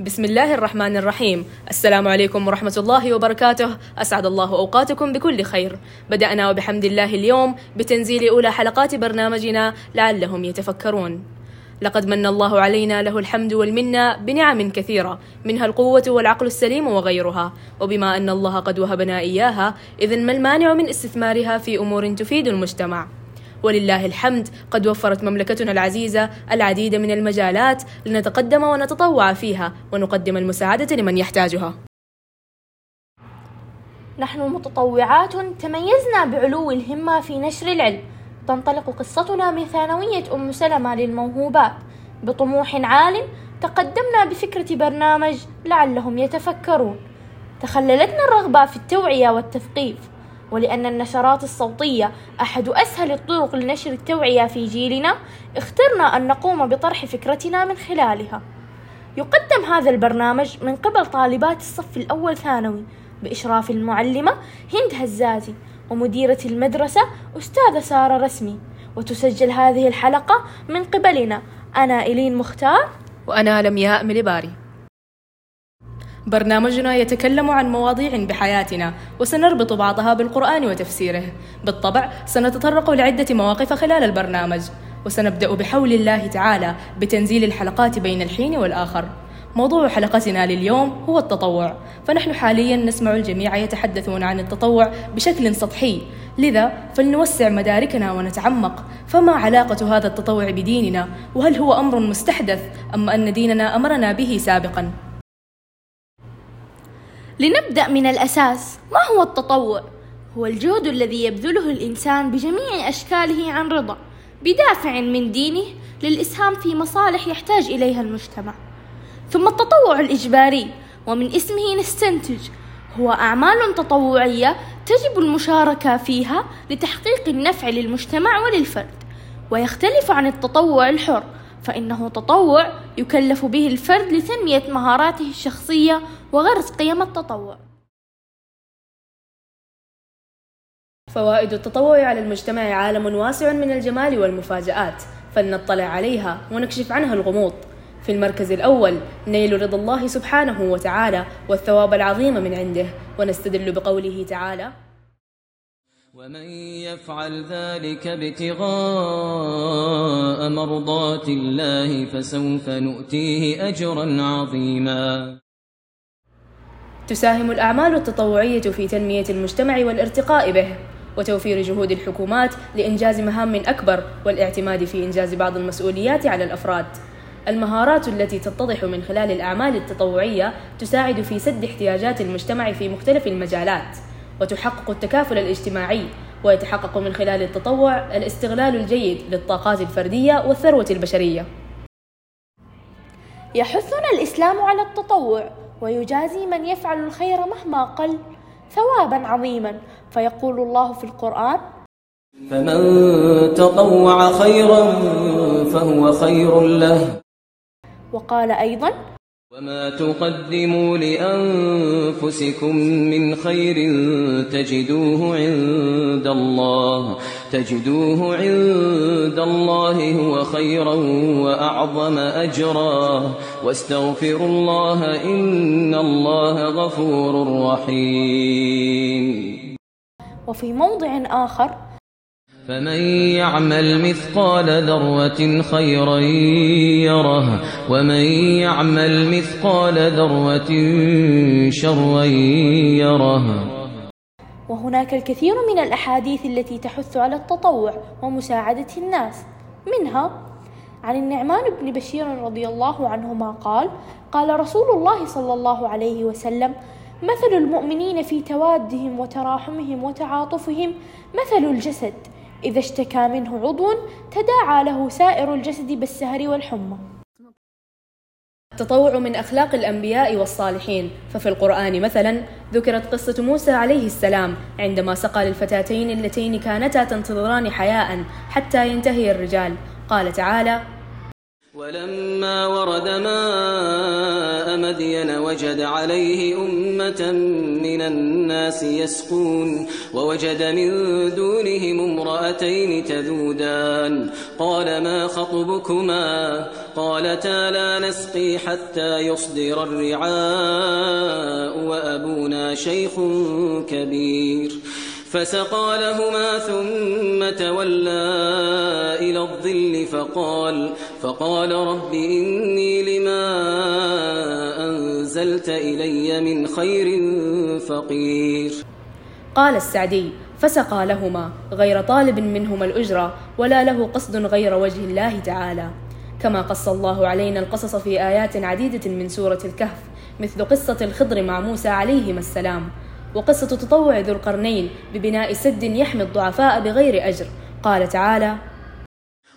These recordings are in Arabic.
بسم الله الرحمن الرحيم السلام عليكم ورحمة الله وبركاته أسعد الله أوقاتكم بكل خير بدأنا وبحمد الله اليوم بتنزيل أولى حلقات برنامجنا لعلهم يتفكرون لقد من الله علينا له الحمد والمنة بنعم كثيرة منها القوة والعقل السليم وغيرها وبما أن الله قد وهبنا إياها إذن ما المانع من استثمارها في أمور تفيد المجتمع ولله الحمد. قد وفرت مملكتنا العزيزة العديد من المجالات لنتقدم ونتطوع فيها ونقدم المساعدة لمن يحتاجها. نحن متطوعات تميزنا بعلو الهمة في نشر العلم. تنطلق قصتنا من ثانوية أم سلمة للموهوبات. بطموح عال تقدمنا بفكرة برنامج لعلهم يتفكرون. تخللتنا الرغبة في التوعية والتثقيف. ولأن النشرات الصوتية أحد أسهل الطرق لنشر التوعية في جيلنا اخترنا أن نقوم بطرح فكرتنا من خلالها. يقدم هذا البرنامج من قبل طالبات الصف الأول ثانوي بإشراف المعلمة هند هزازي ومديرة المدرسة أستاذة سارة رسمي. وتسجل هذه الحلقة من قبلنا. أنا إلين مختار. وأنا لمياء مليباري. برنامجنا يتكلم عن مواضيع بحياتنا وسنربط بعضها بالقرآن وتفسيره. بالطبع سنتطرق لعدة مواقف خلال البرنامج وسنبدأ بحول الله تعالى بتنزيل الحلقات بين الحين والآخر. موضوع حلقتنا لليوم هو التطوع. فنحن حاليا نسمع الجميع يتحدثون عن التطوع بشكل سطحي. لذا فلنوسع مداركنا ونتعمق. فما علاقة هذا التطوع بديننا؟ وهل هو أمر مستحدث أم أن ديننا أمرنا به سابقا؟ لنبدأ من الأساس. ما هو التطوع؟ هو الجهد الذي يبذله الإنسان بجميع أشكاله عن رضا بدافع من دينه للإسهام في مصالح يحتاج إليها المجتمع. ثم التطوع الإجباري ومن اسمه نستنتج. هو أعمال تطوعية تجب المشاركة فيها لتحقيق النفع للمجتمع وللفرد ويختلف عن التطوع الحر. فإنه تطوع يكلف به الفرد لتنمية مهاراته الشخصية وغرس قيم التطوع. فوائد التطوع على المجتمع عالم واسع من الجمال والمفاجآت فلنطلع عليها ونكشف عنها الغموض. في المركز الأول نيل رضا الله سبحانه وتعالى والثواب العظيم من عنده. ونستدل بقوله تعالى ومن يفعل ذلك ابتغاء مرضات الله فسوف نؤتيه أجرا عظيما. تساهم الأعمال التطوعية في تنمية المجتمع والارتقاء به وتوفير جهود الحكومات لإنجاز مهام أكبر والاعتماد في إنجاز بعض المسؤوليات على الأفراد. المهارات التي تتضح من خلال الأعمال التطوعية تساعد في سد احتياجات المجتمع في مختلف المجالات. وتحقق التكافل الاجتماعي ويتحقق من خلال التطوع الاستغلال الجيد للطاقات الفردية والثروة البشرية. يحثنا الإسلام على التطوع ويجازي من يفعل الخير مهما قل ثوابا عظيما. فيقول الله في القرآن فمن تطوع خيرا فهو خير له. وقال أيضا وما تقدموا لأنفسكم من خير تجدوه عند الله تجدوه عند الله هو خيرا وأعظم أجرا واستغفروا الله إن الله غفور رحيم. وفي موضع آخر فمن يعمل مثقال ذرة خيرا يره ومن يعمل مثقال ذرة شرا يره. وهناك الكثير من الأحاديث التي تحث على التطوع ومساعدة الناس. منها عن النعمان بن بشير رضي الله عنهما قال قال رسول الله صلى الله عليه وسلم مثل المؤمنين في توادهم وتراحمهم وتعاطفهم مثل الجسد. إذا اشتكى منه عضو تداعى له سائر الجسد بالسهر والحمى. التطوع من أخلاق الأنبياء والصالحين. ففي القرآن مثلا ذكرت قصة موسى عليه السلام عندما سقى للفتاتين اللتين كانتا تنتظران حياء حتى ينتهي الرجال. قال تعالى ولما ورد ماء مدين وجد عليه أمة من الناس يسقون ووجد من دونهم امرأتين تذودان. قال ما خطبكما؟ قالتا لا نسقي حتى يصدر الرعاء وأبونا شيخ كبير. فسقى لهما ثم تولى إلى الظل فقال فقال رب إني لما أنزلت إلي من خير فقير. قال السعدي فسقى لهما غير طالب منهما الأجرة ولا له قصد غير وجه الله تعالى. كما قص الله علينا القصص في آيات عديدة من سورة الكهف مثل قصة الخضر مع موسى عليهما السلام وقصة تطوع ذو القرنين ببناء سد يحمي الضعفاء بغير أجر. قال تعالى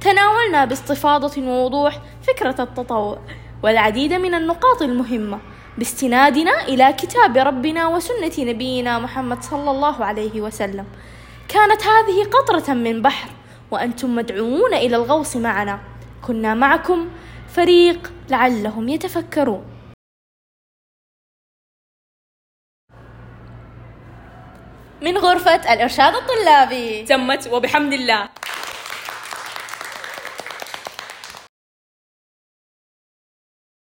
تناولنا باستفاضة ووضوح فكرة التطوع والعديد من النقاط المهمة باستنادنا إلى كتاب ربنا وسنة نبينا محمد صلى الله عليه وسلم. كانت هذه قطرة من بحر وأنتم مدعوون إلى الغوص معنا. كنا معكم فريق لعلهم يتفكرون. من غرفة الإرشاد الطلابي. تمت وبحمد الله.